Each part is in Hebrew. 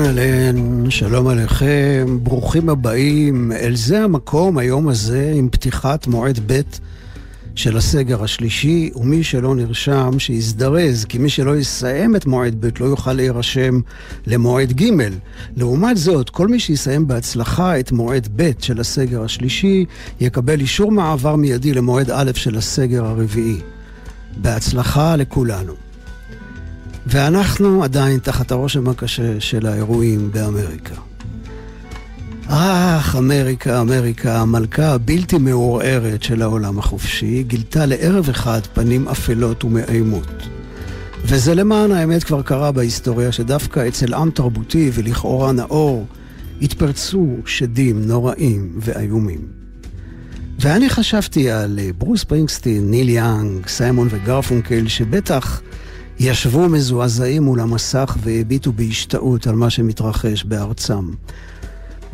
אהלן אהלן, שלום עליכם, ברוכים הבאים אל זה המקום היום הזה עם פתיחת מועד ב' של הסגר השלישי, ומי שלא נרשם, שיזדרז, כי מי שלא יסיים את מועד ב' לא יוכל להירשם למועד ג'. לעומת זאת, כל מי שיסיים בהצלחה את מועד ב' של הסגר השלישי, יקבל אישור מעבר מיידי למועד א' של הסגר הרביעי. בהצלחה לכולנו. ואנחנו עדיין תחת הרושם הקשה של האירועים באמריקה. אך, אמריקה, אמריקה, המלכה הבלתי מעורערת של העולם החופשי, גילתה לערב אחד פנים אפלות ומאיימות. וזה למען האמת כבר קרה בהיסטוריה שדווקא אצל עם תרבותי ולכאורה נאור, התפרצו שדים נוראים ואיומים. ואני חשבתי על ברוס פרינגסטין, ניל יאנג, סיימון וגרפונקל, שבטח ישבו מזועזעים מול המסך והביטו בהשתאות על מה שמתרחש בארצם.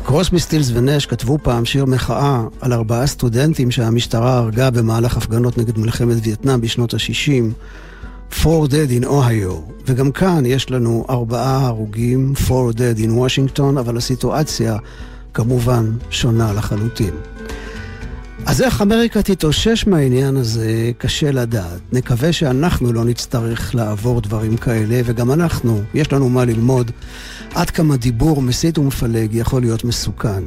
קרוסבי סטילס ונש כתבו פעם שיר מחאה על ארבעה סטודנטים שהמשטרה הרגה במהלך הפגנות נגד מלחמת וייטנאם בשנות ה-60, Four Dead in Ohio, וגם כאן יש לנו ארבעה הרוגים, Four Dead in Washington, אבל הסיטואציה כמובן שונה לחלוטין. אז איך אמריקה תתאושש מהעניין הזה, קשה לדעת. נקווה שאנחנו לא נצטרך לעבור דברים כאלה, וגם אנחנו, יש לנו מה ללמוד עד כמה דיבור מסית ומפלג יכול להיות מסוכן.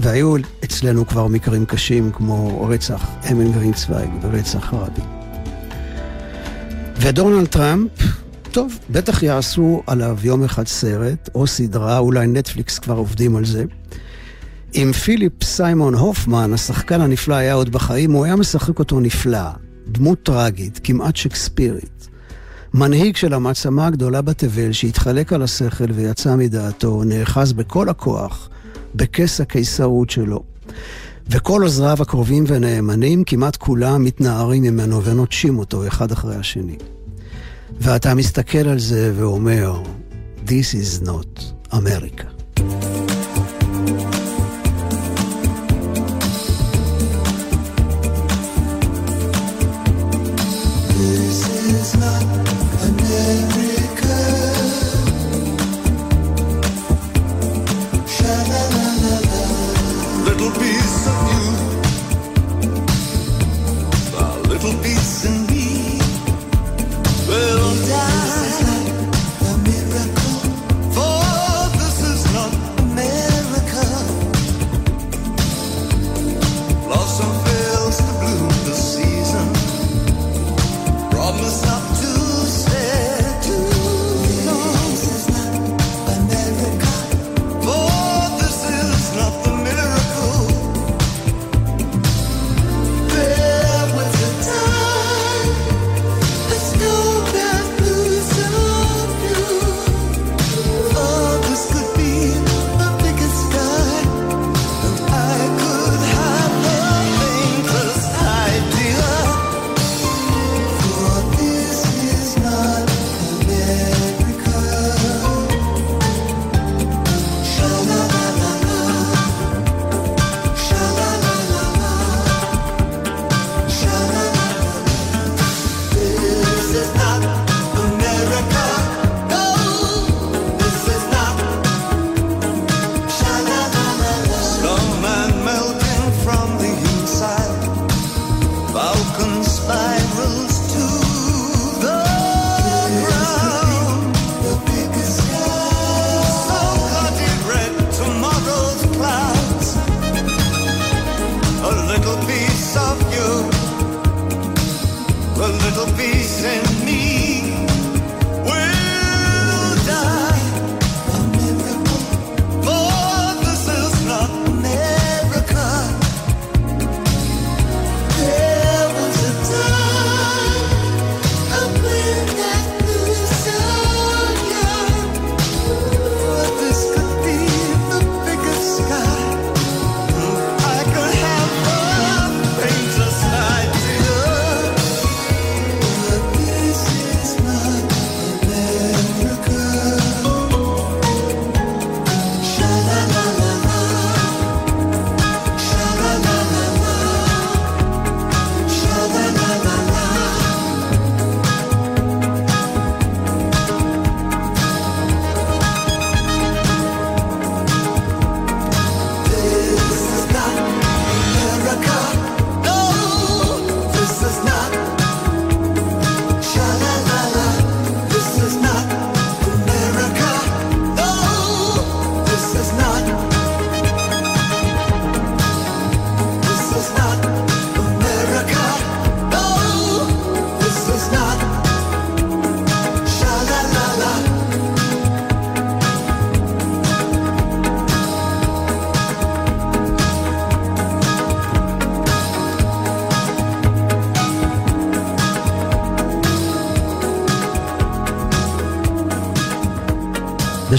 והיו אצלנו כבר מקרים קשים כמו רצח אמן גרינצוויג ורצח רבין. ודונלד טראמפ, טוב, בטח יעשו עליו יום אחד סרט או סדרה, אולי נטפליקס כבר עובדים על זה. אם פיליפ סיימון הופמן, השחקן הנפלא, היה עוד בחיים, הוא היה משחק אותו נפלא. דמות טראגית, כמעט שקספירית. מנהיג של המעצמה הגדולה בתבל, שהתחלק על השכל ויצא מדעתו, נאחז בכל הכוח בכס הקיסרות שלו. וכל עוזריו הקרובים ונאמנים, כמעט כולם מתנערים ממנו ונוטשים אותו אחד אחרי השני. ואתה מסתכל על זה ואומר, This is not America.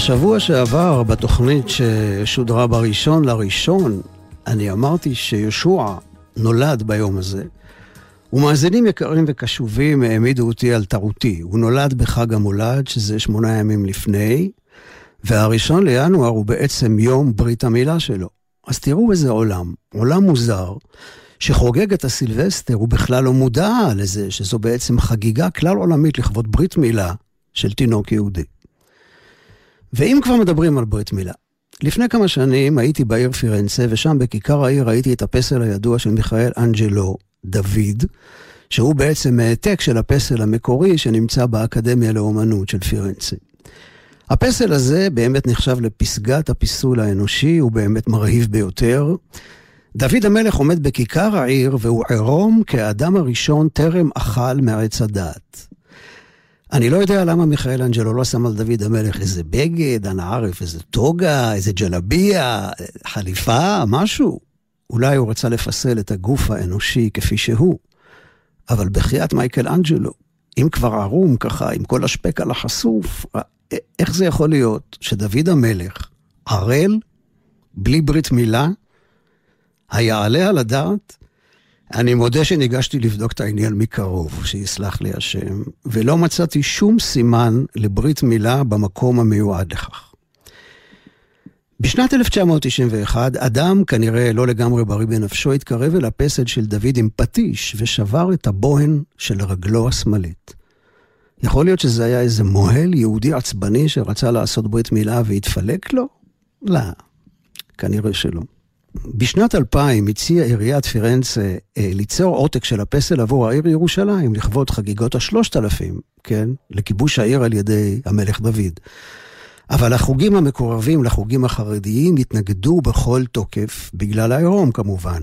בשבוע שעבר, בתוכנית ששודרה בראשון לראשון, אני אמרתי שישוע נולד ביום הזה. ומאזינים יקרים וקשובים העמידו אותי על טעותי. הוא נולד בחג המולד, שזה שמונה ימים לפני, והראשון לינואר הוא בעצם יום ברית המילה שלו. אז תראו איזה עולם, עולם מוזר, שחוגג את הסילבסטר, הוא בכלל לא מודע לזה שזו בעצם חגיגה כלל עולמית לכבוד ברית מילה של תינוק יהודי. ואם כבר מדברים על ברית מילה, לפני כמה שנים הייתי בעיר פירנצה, ושם בכיכר העיר ראיתי את הפסל הידוע של מיכאל אנג'לו דוד, שהוא בעצם העתק של הפסל המקורי שנמצא באקדמיה לאומנות של פירנצה. הפסל הזה באמת נחשב לפסגת הפיסול האנושי, הוא באמת מרהיב ביותר. דוד המלך עומד בכיכר העיר והוא עירום כאדם הראשון טרם אכל מעץ הדעת. אני לא יודע למה מיכאל אנג'לו לא שם על דוד המלך איזה בגד, אנא ערף, איזה טוגה, איזה ג'לביה, חליפה, משהו. אולי הוא רצה לפסל את הגוף האנושי כפי שהוא. אבל בחייאת מייקל אנג'לו, אם כבר ערום ככה, עם כל השפק על החשוף, איך זה יכול להיות שדוד המלך, ערל, בלי ברית מילה, היעלה על הדעת אני מודה שניגשתי לבדוק את העניין מקרוב, שיסלח לי השם, ולא מצאתי שום סימן לברית מילה במקום המיועד לכך. בשנת 1991, אדם, כנראה לא לגמרי בריא בנפשו, התקרב אל הפסל של דוד עם פטיש ושבר את הבוהן של רגלו השמאלית. יכול להיות שזה היה איזה מוהל יהודי עצבני שרצה לעשות ברית מילה והתפלק לו? לא, כנראה שלא. בשנת 2000 הציעה עיריית פירנצה אה, ליצור עותק של הפסל עבור העיר ירושלים, לכבוד חגיגות השלושת אלפים, כן? לכיבוש העיר על ידי המלך דוד. אבל החוגים המקורבים לחוגים החרדיים התנגדו בכל תוקף, בגלל העירום כמובן.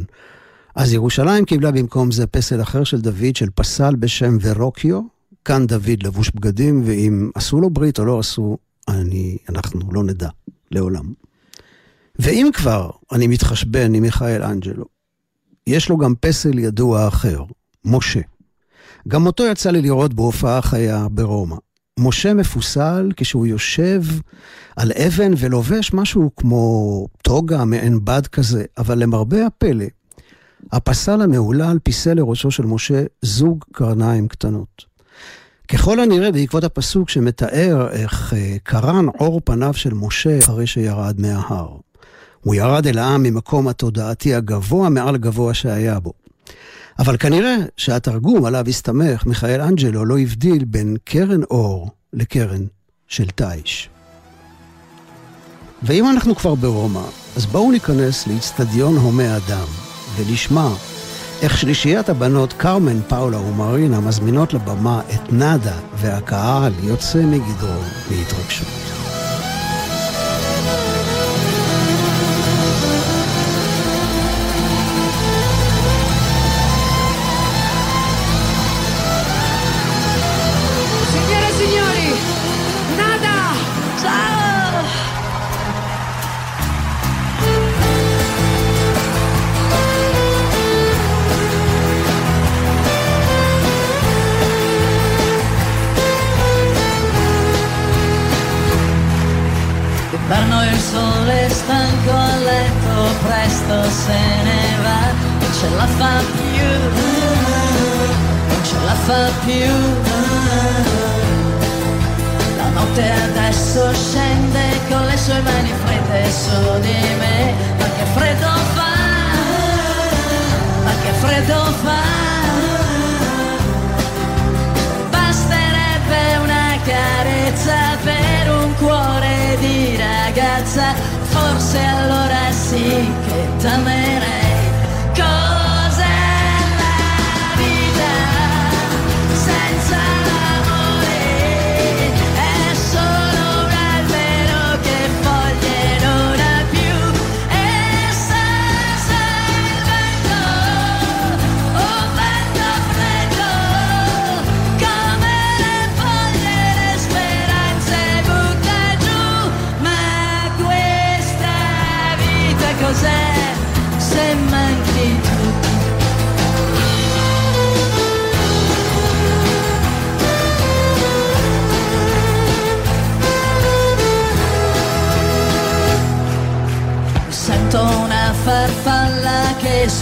אז ירושלים קיבלה במקום זה פסל אחר של דוד, של פסל בשם ורוקיו. כאן דוד לבוש בגדים, ואם עשו לו ברית או לא עשו, אני, אנחנו לא נדע, לעולם. ואם כבר אני מתחשבן עם מיכאל אנג'לו, יש לו גם פסל ידוע אחר, משה. גם אותו יצא לי לראות בהופעה חיה ברומא. משה מפוסל כשהוא יושב על אבן ולובש משהו כמו טוגה, מעין בד כזה, אבל למרבה הפלא, הפסל המהולל פיסל לראשו של משה זוג קרניים קטנות. ככל הנראה בעקבות הפסוק שמתאר איך אה, קרן עור פניו של משה אחרי שירד מההר. הוא ירד אל העם ממקום התודעתי הגבוה מעל גבוה שהיה בו. אבל כנראה שהתרגום עליו הסתמך מיכאל אנג'לו לא הבדיל בין קרן אור לקרן של תיש. ואם אנחנו כבר ברומא, אז בואו ניכנס לאיצטדיון הומה אדם ונשמע איך שלישיית הבנות קרמן, פאולה ומרינה מזמינות לבמה את נאדה והקהל יוצא מגדרו בהתרגשות. Forse allora sì che t'amerei.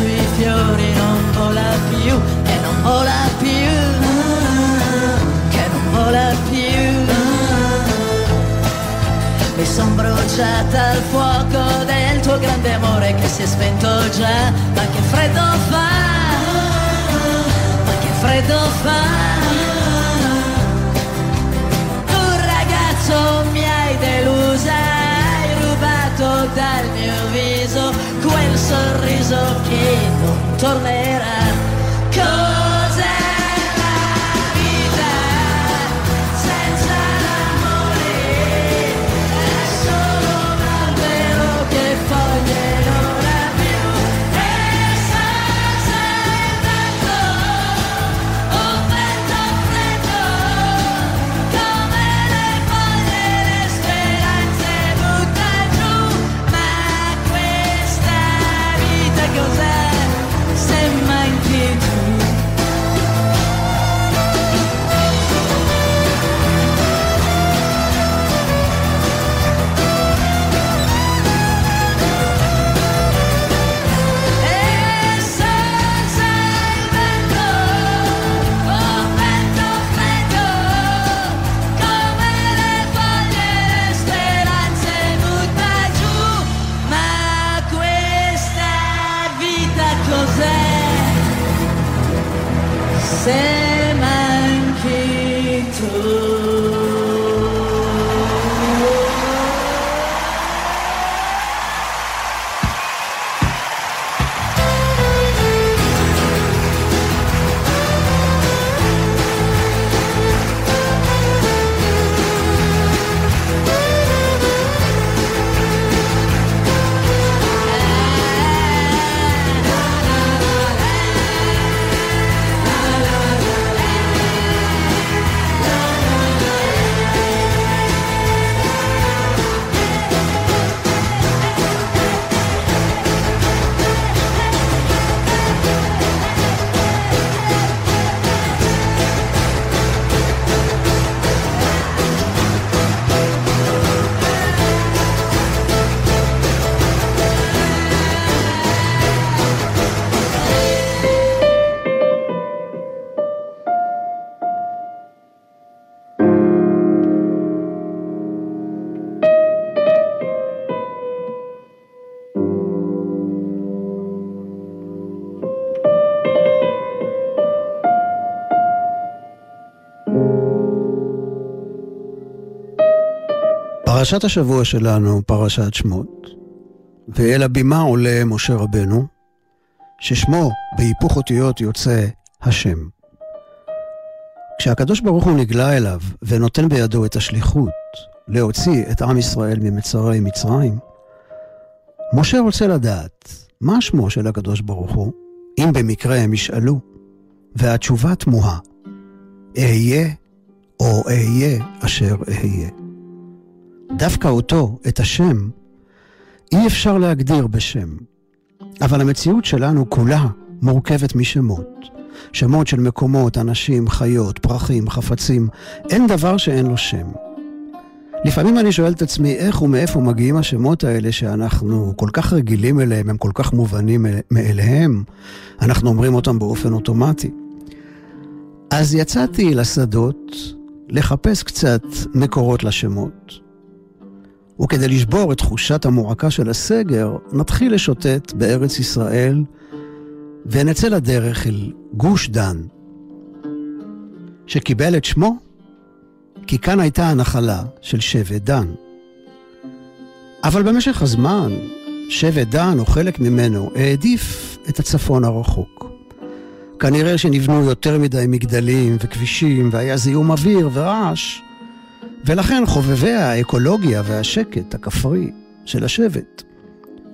Sui fiori non vola più e non vola più, che non vola più. Mi son bruciata al fuoco del tuo grande amore che si è spento già, ma che freddo fa, ma che freddo fa. Tu ragazzo mi hai delusa, hai rubato dal mio viso quel sorriso che non tornerà. פרשת השבוע שלנו, פרשת שמות, ואל הבימה עולה משה רבנו, ששמו בהיפוך אותיות יוצא השם. כשהקדוש ברוך הוא נגלה אליו ונותן בידו את השליחות להוציא את עם ישראל ממצרי מצרים, משה רוצה לדעת מה שמו של הקדוש ברוך הוא, אם במקרה הם ישאלו, והתשובה תמוהה, אהיה או אהיה אשר אהיה. דווקא אותו, את השם, אי אפשר להגדיר בשם. אבל המציאות שלנו כולה מורכבת משמות. שמות של מקומות, אנשים, חיות, פרחים, חפצים. אין דבר שאין לו שם. לפעמים אני שואל את עצמי איך ומאיפה מגיעים השמות האלה שאנחנו כל כך רגילים אליהם, הם כל כך מובנים מאליהם, אנחנו אומרים אותם באופן אוטומטי. אז יצאתי לשדות לחפש קצת מקורות לשמות. וכדי לשבור את תחושת המועקה של הסגר, נתחיל לשוטט בארץ ישראל ונצא לדרך אל גוש דן, שקיבל את שמו כי כאן הייתה הנחלה של שבט דן. אבל במשך הזמן, שבט דן, או חלק ממנו, העדיף את הצפון הרחוק. כנראה שנבנו יותר מדי מגדלים וכבישים, והיה זיהום אוויר ורעש, ולכן חובבי האקולוגיה והשקט הכפרי של השבט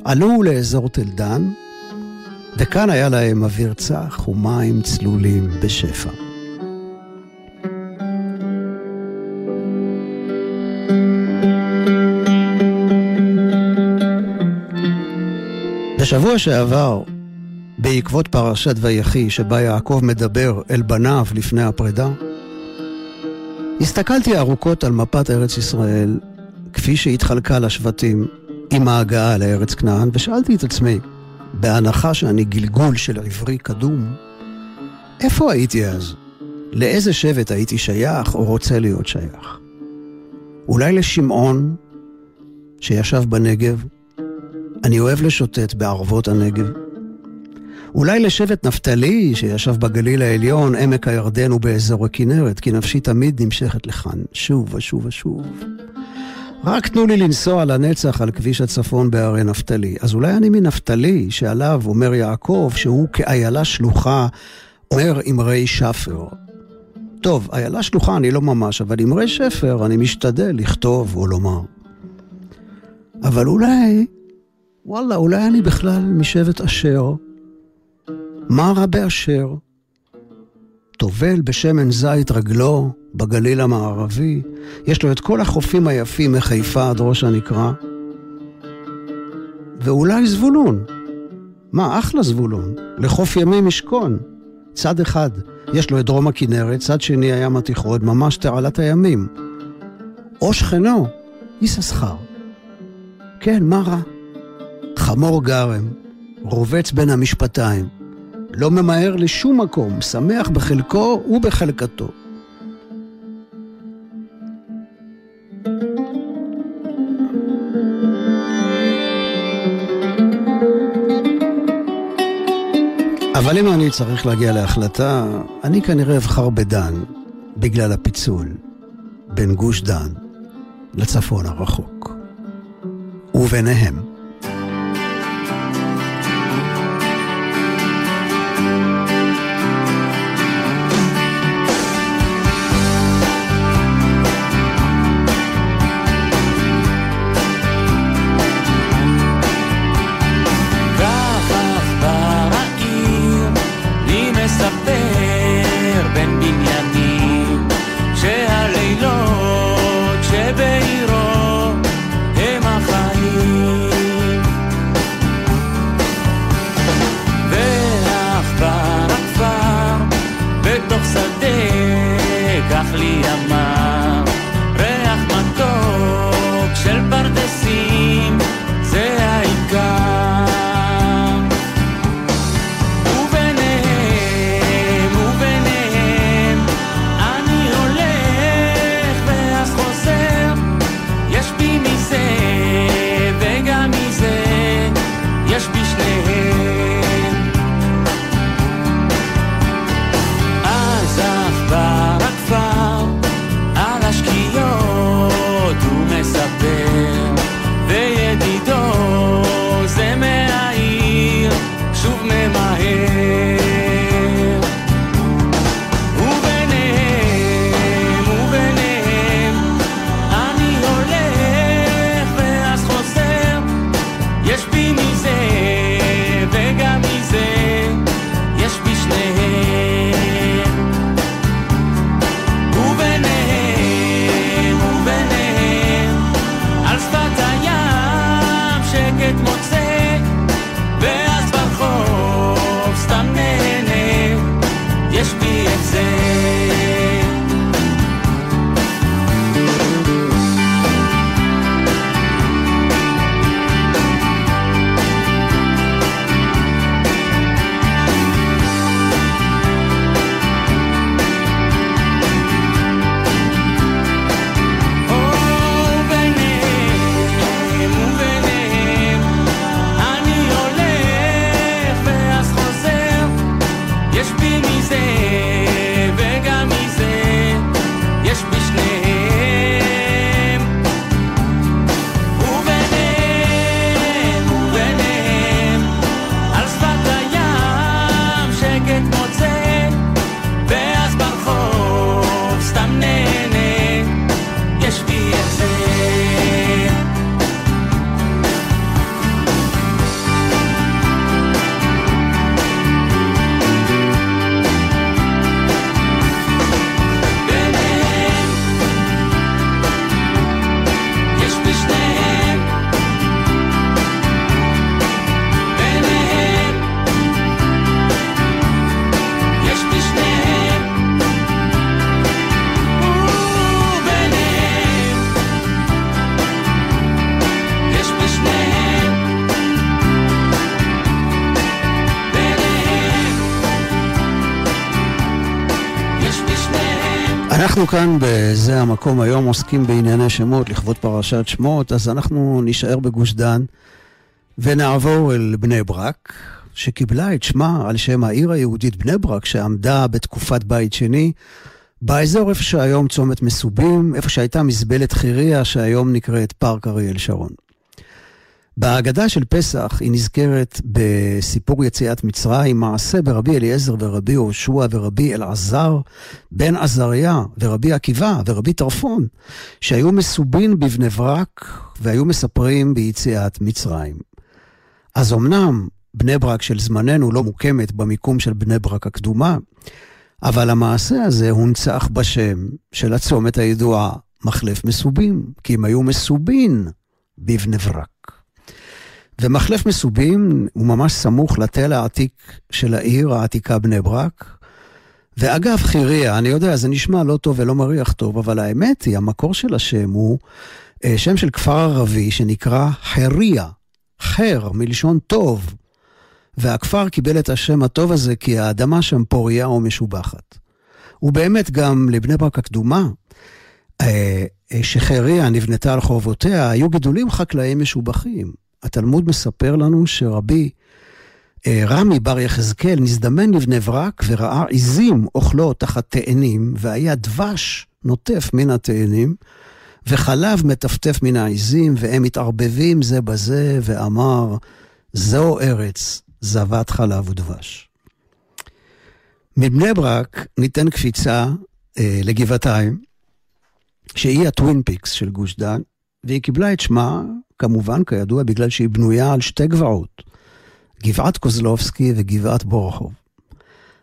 עלו לאזור תל דן, וכאן היה להם אוויר צח ומים צלולים בשפע. בשבוע שעבר, בעקבות פרשת ויחי, שבה יעקב מדבר אל בניו לפני הפרידה, הסתכלתי ארוכות על מפת ארץ ישראל, כפי שהתחלקה לשבטים, עם ההגעה לארץ כנען, ושאלתי את עצמי, בהנחה שאני גלגול של עברי קדום, איפה הייתי אז? לאיזה שבט הייתי שייך או רוצה להיות שייך? אולי לשמעון, שישב בנגב, אני אוהב לשוטט בערבות הנגב. אולי לשבט נפתלי, שישב בגליל העליון, עמק הירדן ובאזור הכנרת, כי נפשי תמיד נמשכת לכאן, שוב ושוב ושוב. רק תנו לי לנסוע לנצח על כביש הצפון בהרי נפתלי. אז אולי אני מנפתלי, שעליו אומר יעקב שהוא כאיילה שלוחה, אומר אמרי שפר. טוב, איילה שלוחה אני לא ממש, אבל אמרי שפר אני משתדל לכתוב או לומר. אבל אולי, וואלה, אולי אני בכלל משבט אשר. מה רע באשר? טובל בשמן זית רגלו בגליל המערבי, יש לו את כל החופים היפים מחיפה עד ראש הנקרה. ואולי זבולון. מה, אחלה זבולון. לחוף ימי משכון. צד אחד, יש לו את דרום הכנרת, צד שני הים התיכון, ממש תעלת הימים. או שכנו, יששכר. כן, מה רע? חמור גרם, רובץ בין המשפטיים. לא ממהר לשום מקום, שמח בחלקו ובחלקתו. אבל אם אני צריך להגיע להחלטה, אני כנראה אבחר בדן, בגלל הפיצול, בין גוש דן לצפון הרחוק. וביניהם, אנחנו כאן בזה המקום היום עוסקים בענייני שמות לכבוד פרשת שמות, אז אנחנו נישאר בגוש דן ונעבור אל בני ברק, שקיבלה את שמה על שם העיר היהודית בני ברק, שעמדה בתקופת בית שני, באזור איפה שהיום צומת מסובים, איפה שהייתה מזבלת חיריה, שהיום נקראת פארק אריאל שרון. בהגדה של פסח היא נזכרת בסיפור יציאת מצרים, מעשה ברבי אליעזר ורבי יהושע ורבי אלעזר, בן עזריה ורבי עקיבא ורבי טרפון, שהיו מסובין בבני ברק והיו מספרים ביציאת מצרים. אז אמנם בני ברק של זמננו לא מוקמת במיקום של בני ברק הקדומה, אבל המעשה הזה הונצח בשם של הצומת הידועה מחלף מסובים, כי הם היו מסובין בבני ברק. ומחלף מסובים הוא ממש סמוך לתל העתיק של העיר העתיקה בני ברק. ואגב, חיריה, אני יודע, זה נשמע לא טוב ולא מריח טוב, אבל האמת היא, המקור של השם הוא אה, שם של כפר ערבי שנקרא חריה, חר, מלשון טוב. והכפר קיבל את השם הטוב הזה כי האדמה שם פוריה או משובחת. ובאמת גם לבני ברק הקדומה, אה, אה, שחריה נבנתה על חורבותיה, היו גידולים חקלאיים משובחים. התלמוד מספר לנו שרבי אה, רמי בר יחזקאל נזדמן לבני ברק וראה עיזים אוכלות תחת תאנים, והיה דבש נוטף מן התאנים, וחלב מטפטף מן העיזים, והם מתערבבים זה בזה, ואמר, זו ארץ, זבת חלב ודבש. מבני ברק ניתן קפיצה אה, לגבעתיים, שהיא הטווין פיקס של גוש דן, והיא קיבלה את שמה כמובן, כידוע, בגלל שהיא בנויה על שתי גבעות, גבעת קוזלובסקי וגבעת בורחוב.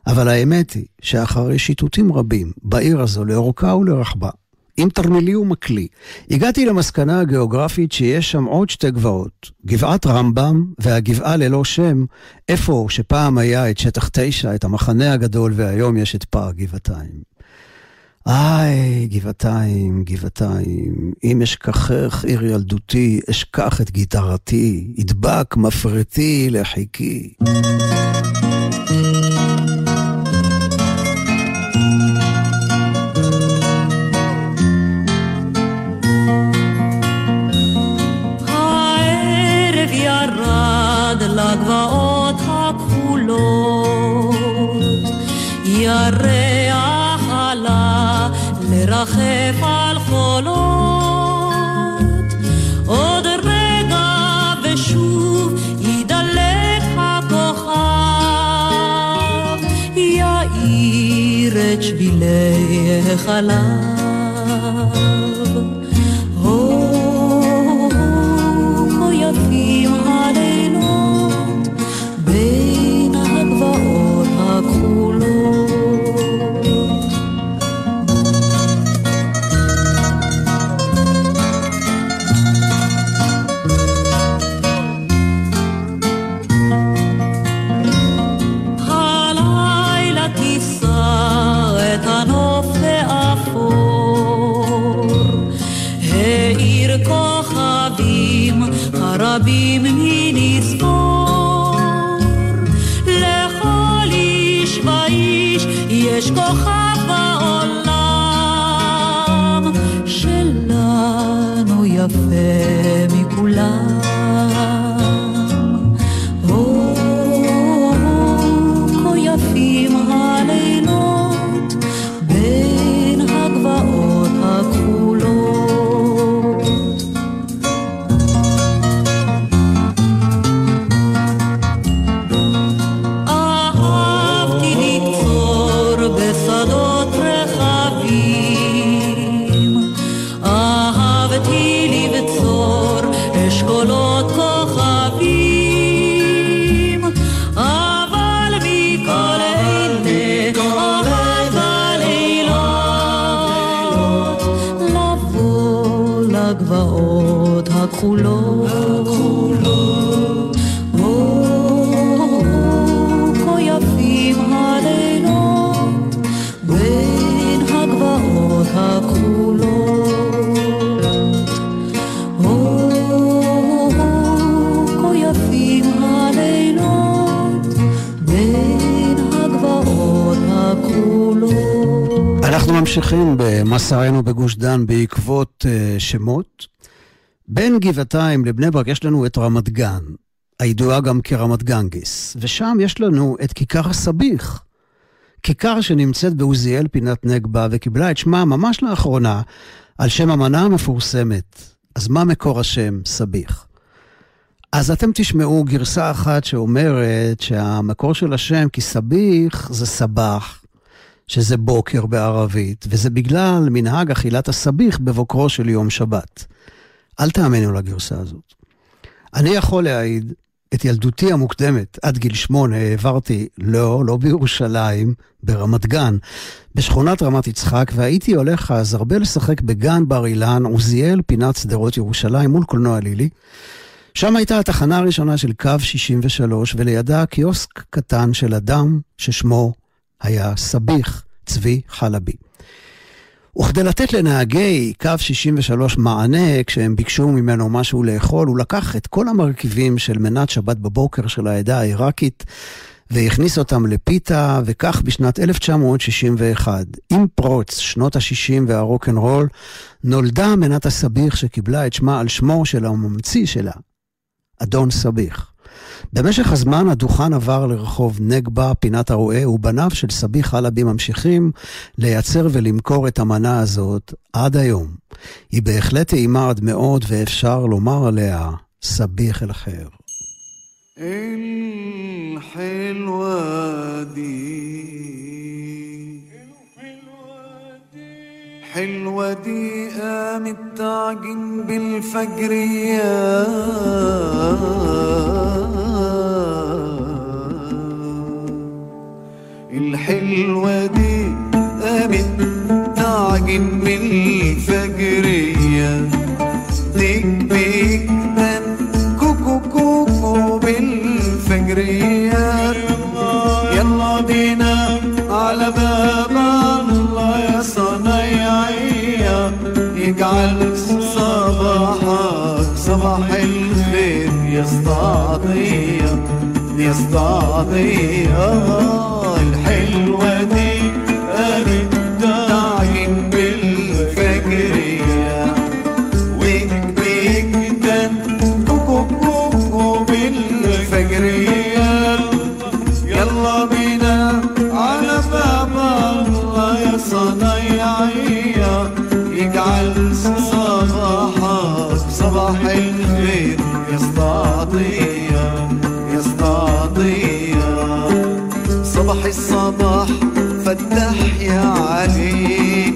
אבל האמת היא שאחרי שיטוטים רבים בעיר הזו לאורכה ולרחבה, עם תרמילי ומקלי, הגעתי למסקנה הגיאוגרפית שיש שם עוד שתי גבעות, גבעת רמב"ם והגבעה ללא שם, איפה שפעם היה את שטח תשע, את המחנה הגדול, והיום יש את פער גבעתיים. היי, גבעתיים, גבעתיים, אם אשכחך עיר ילדותי, אשכח את גיטרתי, ידבק מפרטי לחיקי. לגבעות חולות. עוד רגע ושוב ידלק הכוכב, יאיר את שבילי החלב. ממשיכים במסענו בגוש דן בעקבות uh, שמות. בין גבעתיים לבני ברק יש לנו את רמת גן, הידועה גם כרמת גנגיס, ושם יש לנו את כיכר הסביך. כיכר שנמצאת בעוזיאל פינת נגבה וקיבלה את שמה ממש לאחרונה על שם המנה המפורסמת. אז מה מקור השם סביך? אז אתם תשמעו גרסה אחת שאומרת שהמקור של השם, כי סביך זה סבח, שזה בוקר בערבית, וזה בגלל מנהג אכילת הסביך בבוקרו של יום שבת. אל תאמינו לגרסה הזאת. אני יכול להעיד את ילדותי המוקדמת, עד גיל שמונה, העברתי, לא, לא בירושלים, ברמת גן, בשכונת רמת יצחק, והייתי הולך אז הרבה לשחק בגן בר אילן, עוזיאל, פינת שדרות ירושלים, מול קולנוע לילי. שם הייתה התחנה הראשונה של קו 63, ולידה קיוסק קטן של אדם ששמו היה סביח צבי חלבי. וכדי לתת לנהגי קו 63 מענה כשהם ביקשו ממנו משהו לאכול, הוא לקח את כל המרכיבים של מנת שבת בבוקר של העדה העיראקית והכניס אותם לפיתה, וכך בשנת 1961, עם פרוץ שנות ה-60 והרוקנרול, נולדה מנת הסביח שקיבלה את שמה על שמו של הממציא שלה, אדון סביח. במשך הזמן הדוכן עבר לרחוב נגבה, פינת הרועה, ובניו של סביח חלבי ממשיכים לייצר ולמכור את המנה הזאת עד היום. היא בהחלט טעימה עד מאוד, ואפשר לומר עליה סביח אל חיר. الحلوة دي حلوة دي قامت تعجن بالفجر يا الحلوة دي قامت تعجن بالفجر يا ديك بيك من كوكو كوكو بالفجريات يلا بينا على باب الله يا صنايعية. يجعل نستطيع نستطيع الحلوة دي. فتح يا علي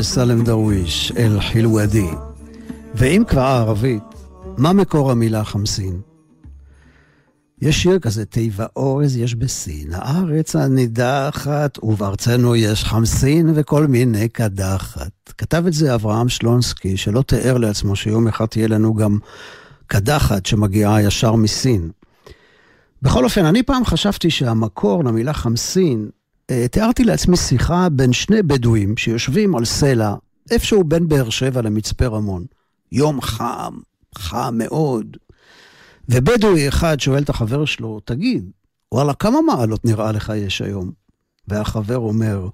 וסלם דרוויש, אל חילוודי. ואם כבר ערבית, מה מקור המילה חמסין? יש שיר כזה, תיבה אורז יש בסין, הארץ הנידחת, ובארצנו יש חמסין וכל מיני קדחת. כתב את זה אברהם שלונסקי, שלא תיאר לעצמו שיום אחד תהיה לנו גם קדחת שמגיעה ישר מסין. בכל אופן, אני פעם חשבתי שהמקור למילה חמסין, תיארתי לעצמי שיחה בין שני בדואים שיושבים על סלע, איפשהו בין באר שבע למצפה רמון. יום חם, חם מאוד. ובדואי אחד שואל את החבר שלו, תגיד, וואלה, כמה מעלות נראה לך יש היום? והחבר אומר,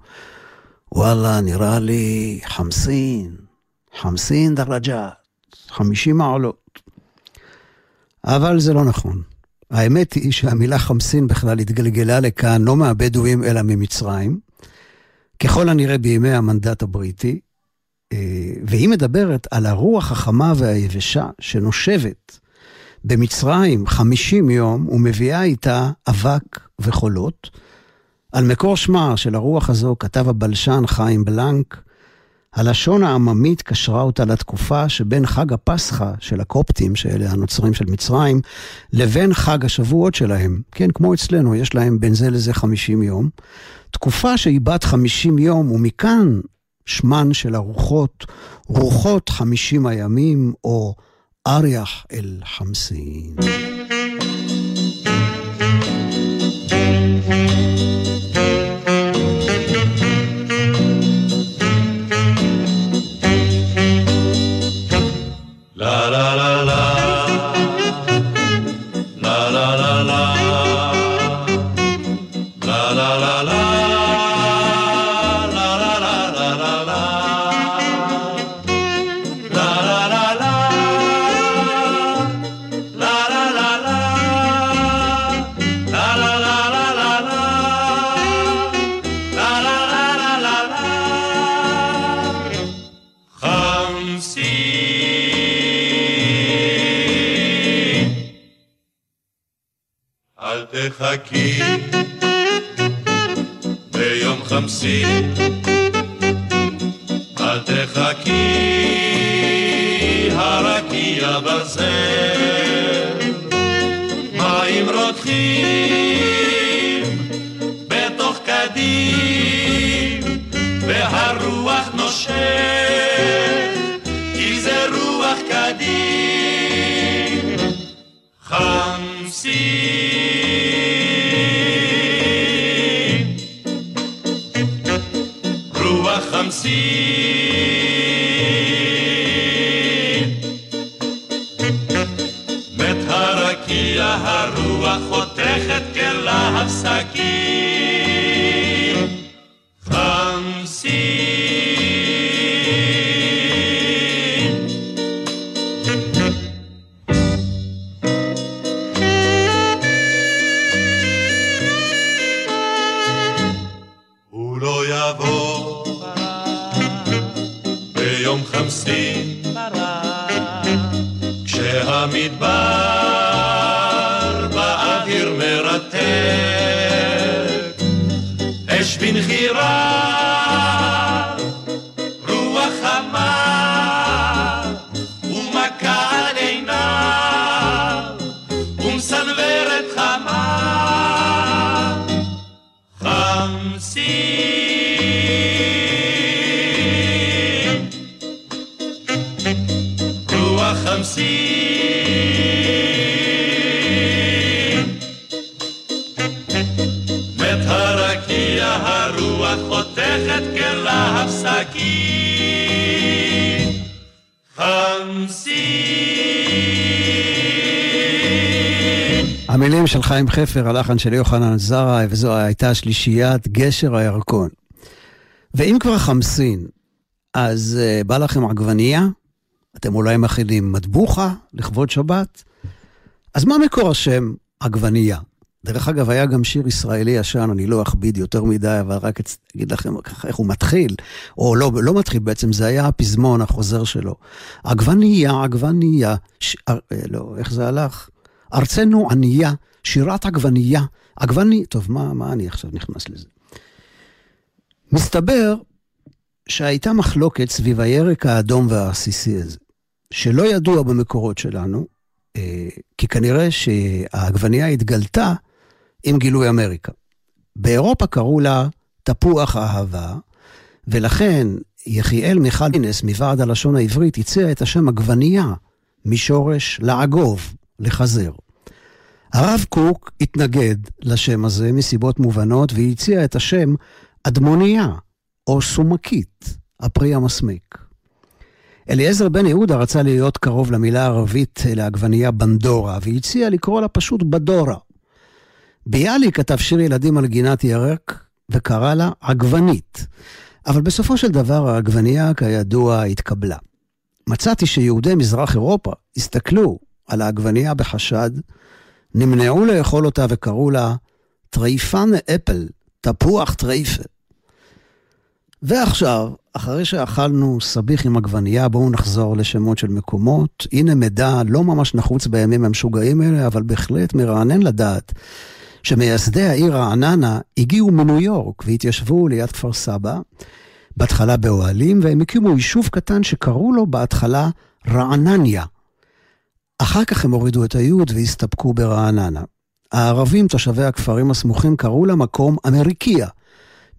וואלה, נראה לי חמסין, חמסין דרג'ה, חמישים מעלות. אבל זה לא נכון. האמת היא שהמילה חמסין בכלל התגלגלה לכאן לא מהבדואים אלא ממצרים, ככל הנראה בימי המנדט הבריטי, אה, והיא מדברת על הרוח החמה והיבשה שנושבת במצרים 50 יום ומביאה איתה אבק וחולות. על מקור שמה של הרוח הזו כתב הבלשן חיים בלנק, הלשון העממית קשרה אותה לתקופה שבין חג הפסחא של הקופטים, שאלה הנוצרים של מצרים, לבין חג השבועות שלהם. כן, כמו אצלנו, יש להם בין זה לזה 50 יום. תקופה שהיא בת 50 יום, ומכאן שמן של הרוחות, רוחות 50 הימים, או אריח אל חמסין. חותכת כלהב סכין. המילים של חיים חפר, הלחן של יוחנן זרעי, וזו הייתה שלישיית גשר הירקון. ואם כבר חמסין, אז uh, בא לכם עגבנייה? אתם אולי מכינים מטבוחה לכבוד שבת? אז מה מקור השם עגבנייה? דרך אגב, היה גם שיר ישראלי ישן, אני לא אכביד יותר מדי, אבל רק אגיד לכם ככה איך הוא מתחיל, או לא, לא מתחיל בעצם, זה היה הפזמון החוזר שלו. עגבנייה, עגבנייה, ש... אה, לא, איך זה הלך? ארצנו ענייה, שירת עגבנייה, עגבני... טוב, מה, מה אני עכשיו נכנס לזה? מסתבר שהייתה מחלוקת סביב הירק האדום והעסיסי הזה, שלא ידוע במקורות שלנו, אה, כי כנראה שהעגבנייה התגלתה עם גילוי אמריקה. באירופה קראו לה תפוח אהבה, ולכן יחיאל מיכל אינס מוועד הלשון העברית הציע את השם עגבנייה משורש לעגוב, לחזר. הרב קוק התנגד לשם הזה מסיבות מובנות והציע את השם אדמונייה או סומקית, הפרי המסמיק. אליעזר בן יהודה רצה להיות קרוב למילה הערבית לעגבנייה בנדורה והציע לקרוא לה פשוט בדורה. ביאליק כתב שיר ילדים על גינת ירק וקרא לה עגבנית. אבל בסופו של דבר העגבנייה, כידוע, התקבלה. מצאתי שיהודי מזרח אירופה הסתכלו על העגבנייה בחשד, נמנעו לאכול אותה וקראו לה טרייפן עפל, תפוח טרייפה. ועכשיו, אחרי שאכלנו סביח עם עגבנייה, בואו נחזור לשמות של מקומות. הנה מידע לא ממש נחוץ בימים המשוגעים האלה, אבל בהחלט מרענן לדעת שמייסדי העיר רעננה הגיעו מניו יורק והתיישבו ליד כפר סבא, בהתחלה באוהלים, והם הקימו יישוב קטן שקראו לו בהתחלה רענניה. אחר כך הם הורידו את היוד והסתפקו ברעננה. הערבים, תושבי הכפרים הסמוכים, קראו למקום אמריקיה,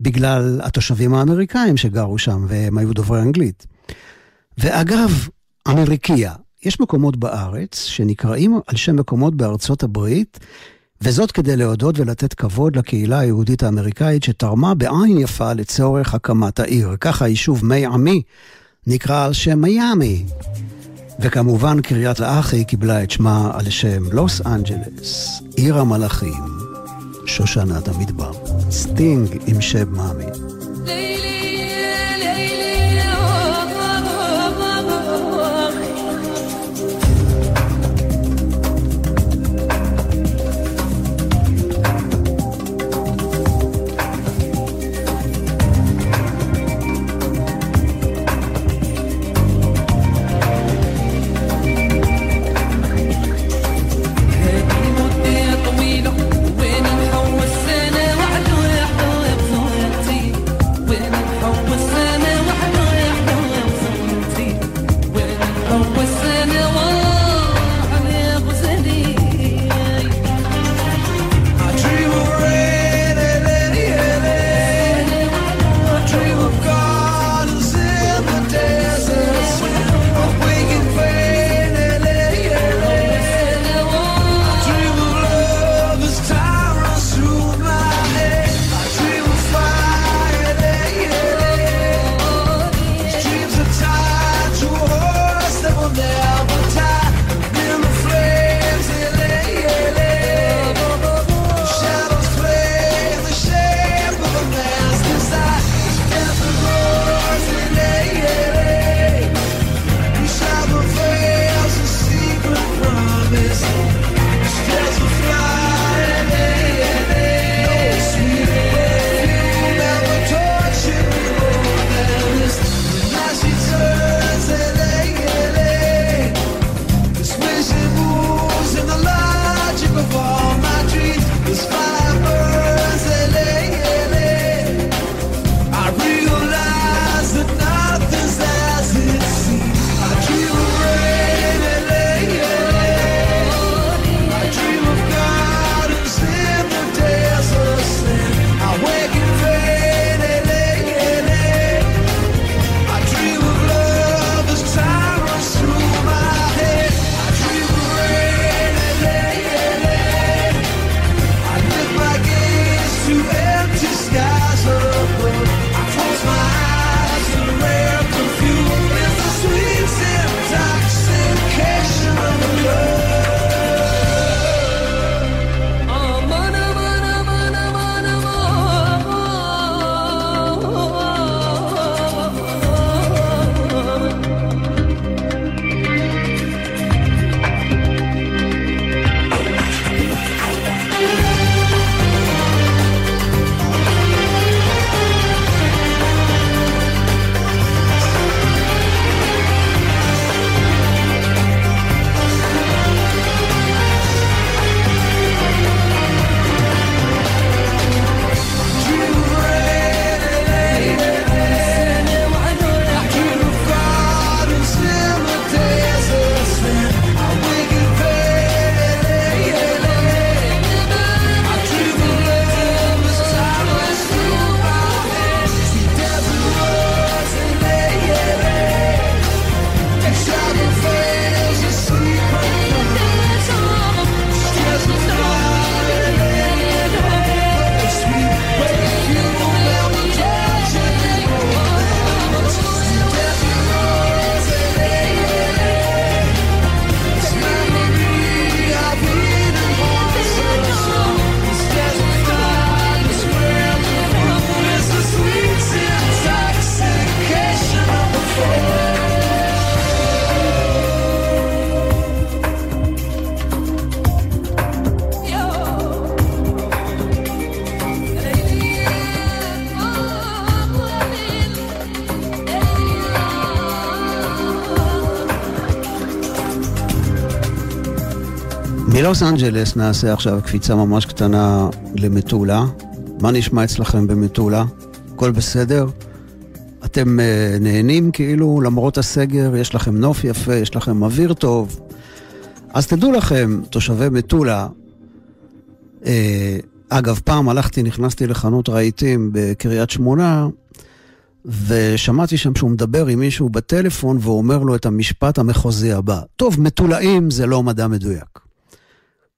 בגלל התושבים האמריקאים שגרו שם, והם היו דוברי אנגלית. ואגב, אמריקיה, יש מקומות בארץ שנקראים על שם מקומות בארצות הברית, וזאת כדי להודות ולתת כבוד לקהילה היהודית האמריקאית שתרמה בעין יפה לצורך הקמת העיר. ככה היישוב מי עמי נקרא על שם מיאמי. וכמובן קריית מלאכי קיבלה את שמה על שם לוס אנג'לס, עיר המלאכים, שושנת המדבר. סטינג עם שאב מאמי. מלוס אנג'לס נעשה עכשיו קפיצה ממש קטנה למטולה. מה נשמע אצלכם במטולה? הכל בסדר? אתם uh, נהנים כאילו למרות הסגר, יש לכם נוף יפה, יש לכם אוויר טוב. אז תדעו לכם, תושבי מטולה, uh, אגב, פעם הלכתי, נכנסתי לחנות רהיטים בקריית שמונה, ושמעתי שם שהוא מדבר עם מישהו בטלפון ואומר לו את המשפט המחוזי הבא. טוב, מטולאים זה לא מדע מדויק.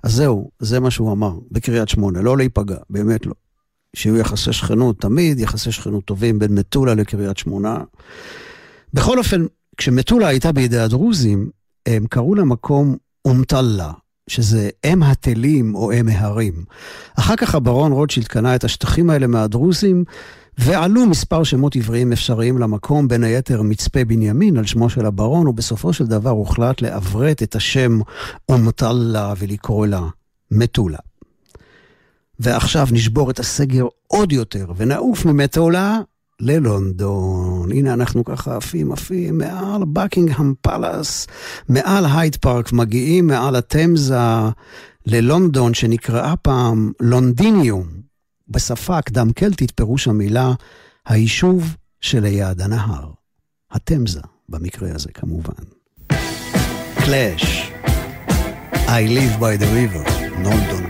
אז זהו, זה מה שהוא אמר בקריית שמונה, לא להיפגע, באמת לא. שיהיו יחסי שכנות, תמיד יחסי שכנות טובים בין מטולה לקריית שמונה. בכל אופן, כשמטולה הייתה בידי הדרוזים, הם קראו למקום אומטלה, שזה אם התלים או אם ההרים. אחר כך הברון רוטשילד קנה את השטחים האלה מהדרוזים, ועלו מספר שמות עבריים אפשריים למקום, בין היתר מצפה בנימין על שמו של הברון, ובסופו של דבר הוחלט לעברת את השם אומטלה ולקרוא לה מטולה. ועכשיו נשבור את הסגר עוד יותר, ונעוף ממטולה ללונדון. הנה אנחנו ככה עפים עפים מעל בקינגהם פלאס, מעל הייד פארק, מגיעים מעל התמזה ללונדון, שנקראה פעם לונדיניום. בשפה הקדם קלטית פירוש המילה היישוב שליד הנהר. התמזה, במקרה הזה כמובן. קלאש, I live by the river, לונדון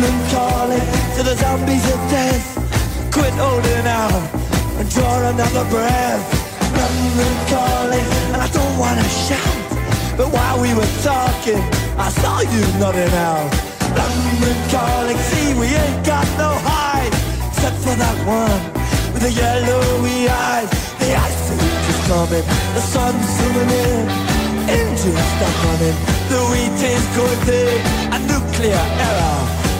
London calling to the zombies of death. Quit holding out and draw another breath. London calling, and I don't wanna shout. But while we were talking, I saw you nodding out. London calling, see we ain't got no hide, except for that one with the yellowy eyes. The ice is coming, the sun's zooming in, engines stop running, the wheat is thick, a nuclear error.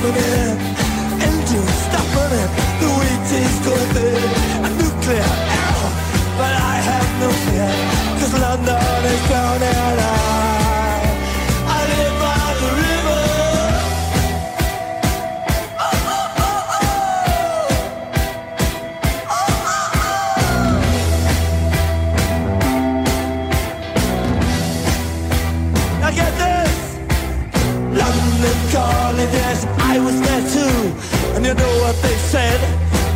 zooming in, engines stop running, the wheat is going thin, a nuclear error, but I have no fear, cause London is drowning. I, you know what they said?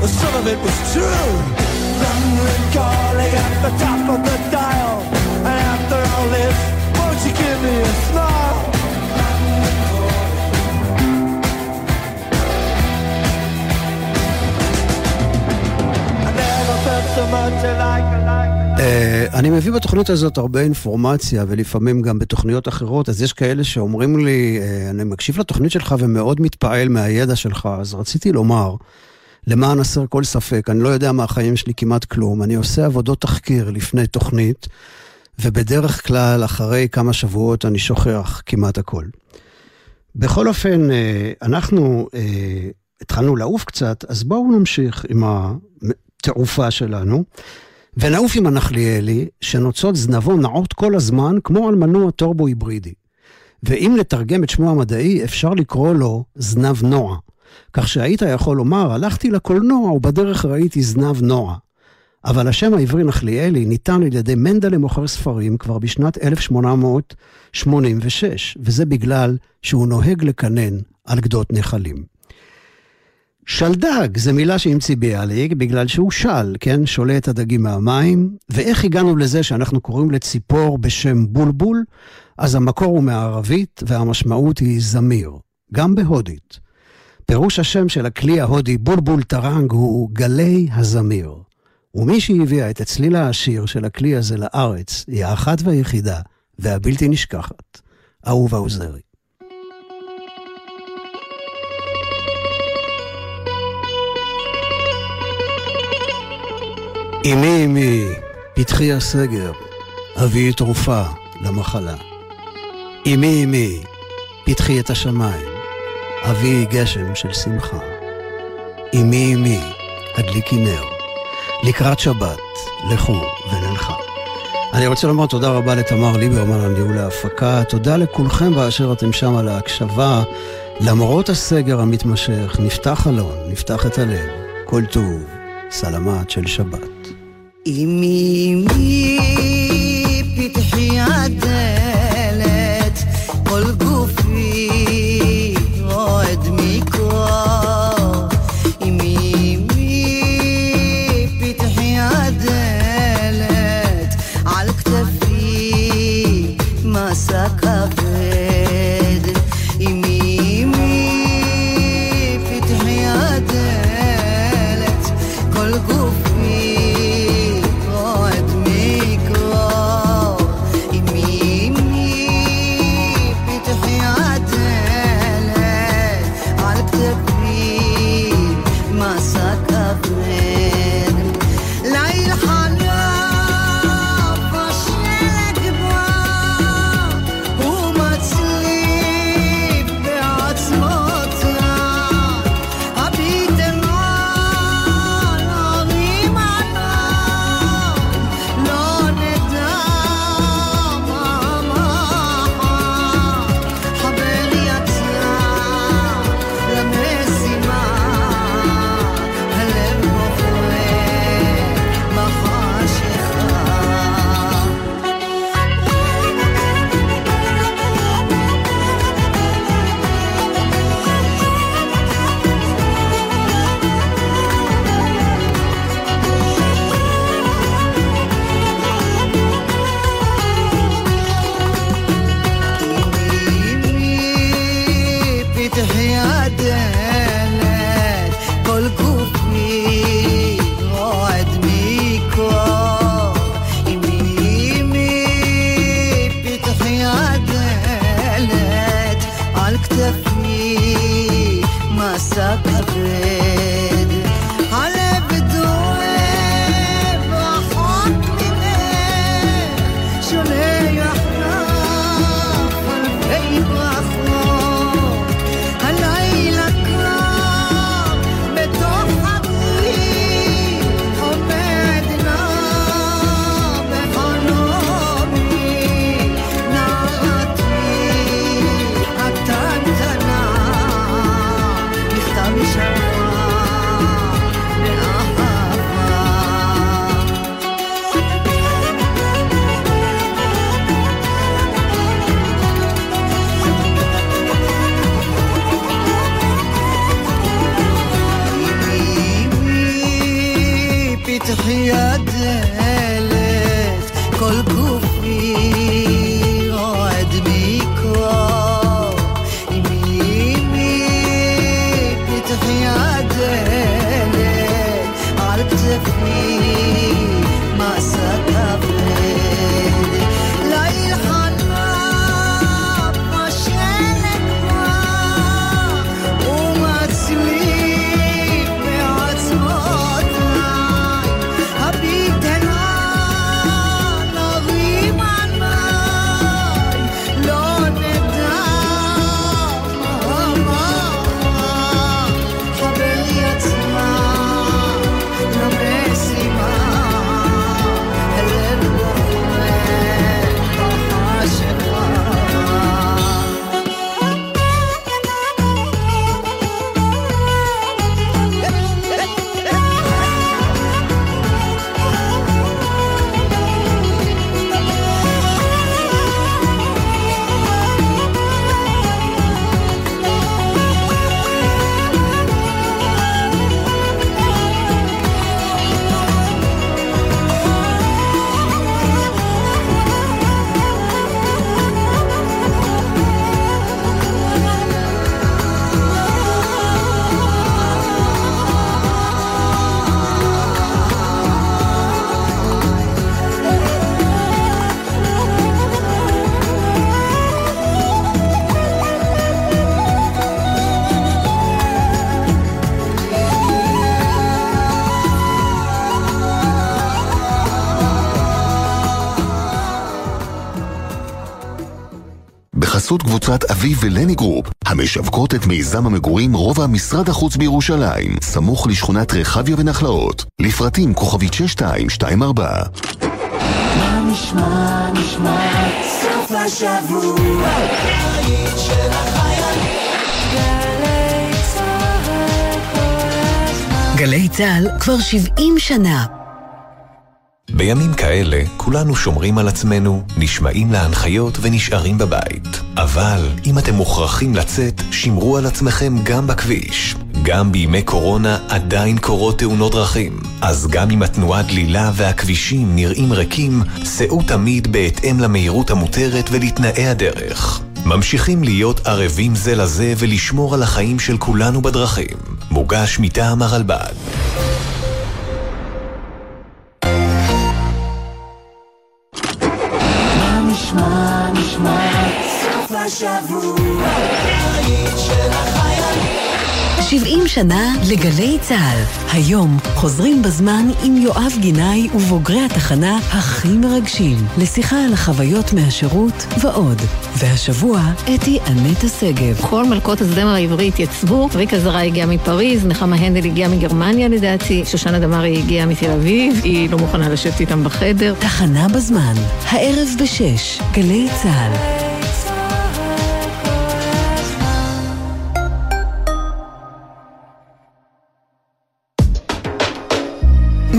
Some of it was true. London calling at the top of the dial. And after all this, won't you give me a smile? I never felt so much alike, alike. Uh, אני מביא בתוכנית הזאת הרבה אינפורמציה, ולפעמים גם בתוכניות אחרות, אז יש כאלה שאומרים לי, uh, אני מקשיב לתוכנית שלך ומאוד מתפעל מהידע שלך, אז רציתי לומר, למען הסר כל ספק, אני לא יודע מהחיים שלי כמעט כלום, אני עושה עבודות תחקיר לפני תוכנית, ובדרך כלל אחרי כמה שבועות אני שוכח כמעט הכל. בכל אופן, אה, אנחנו אה, התחלנו לעוף קצת, אז בואו נמשיך עם התעופה שלנו, ונעוף עם הנחליאלי, שנוצות זנבו נעות כל הזמן כמו על מנוע טורבו היברידי. ואם לתרגם את שמו המדעי, אפשר לקרוא לו זנב נוע. כך שהיית יכול לומר, הלכתי לקולנוע ובדרך ראיתי זנב נוע. אבל השם העברי נחליאלי ניתן על ידי מנדלה מוכר ספרים כבר בשנת 1886, וזה בגלל שהוא נוהג לקנן על גדות נחלים. שלדג זה מילה שהמציא ביאליק בגלל שהוא של, כן? שולה את הדגים מהמים. ואיך הגענו לזה שאנחנו קוראים לציפור בשם בולבול? אז המקור הוא מערבית והמשמעות היא זמיר, גם בהודית. פירוש השם של הכלי ההודי בולבול טראנג הוא גלי הזמיר. ומי שהביאה את הצליל העשיר של הכלי הזה לארץ היא האחת והיחידה והבלתי נשכחת, אהובה עוזרי. אמי אמי, פתחי השער, הביאי תרופה למחלה. אמי אמי, פתחי את השמיים, אביאי גשם של שמחה. אמי אמי, הדליקי נר, לקראת שבת, לכו ונלכה. אני רוצה לומר תודה רבה לתמר ליברמן על ניהול ההפקה, תודה לכולכם באשר אתם שם על ההקשבה. למרות הסגר המתמשך, נפתח חלון, נפתח את הלב, כל טוב, סלמת של שבת. אמי אמי בחסות קבוצת אביב ולני גרופ, המשווקות את מיזם המגורים רובע משרד החוץ בירושלים, סמוך לשכונת רחביה ונחלאות. לפרטים כוכבית 6224. מה נשמע, נשמע, סוף השבוע, בית של החיילים. גלי צה"ל כבר 70 שנה. בימים כאלה כולנו שומרים על עצמנו, נשמעים להנחיות ונשארים בבית. אבל אם אתם מוכרחים לצאת, שמרו על עצמכם גם בכביש. גם בימי קורונה עדיין קורות תאונות דרכים. אז גם אם התנועה דלילה והכבישים נראים ריקים, סעו תמיד בהתאם למהירות המותרת ולתנאי הדרך. ממשיכים להיות ערבים זה לזה ולשמור על החיים של כולנו בדרכים. מוגש מטעם הרלב"ד. השבוע, בית של החיילים. 70 שנה לגלי צה"ל. היום חוזרים בזמן עם יואב גינאי ובוגרי התחנה הכי מרגשים, לשיחה על החוויות מהשירות ועוד. והשבוע, אתי אנטה שגב. כל מלכות הזמר העברי התייצבו, ריקה זרה הגיעה מפריז, נחמה הנדל הגיעה מגרמניה לדעתי, שושנה דמארי הגיעה מתל אביב, היא לא מוכנה לשבת איתם בחדר. תחנה בזמן, הערב בשש, גלי צה"ל.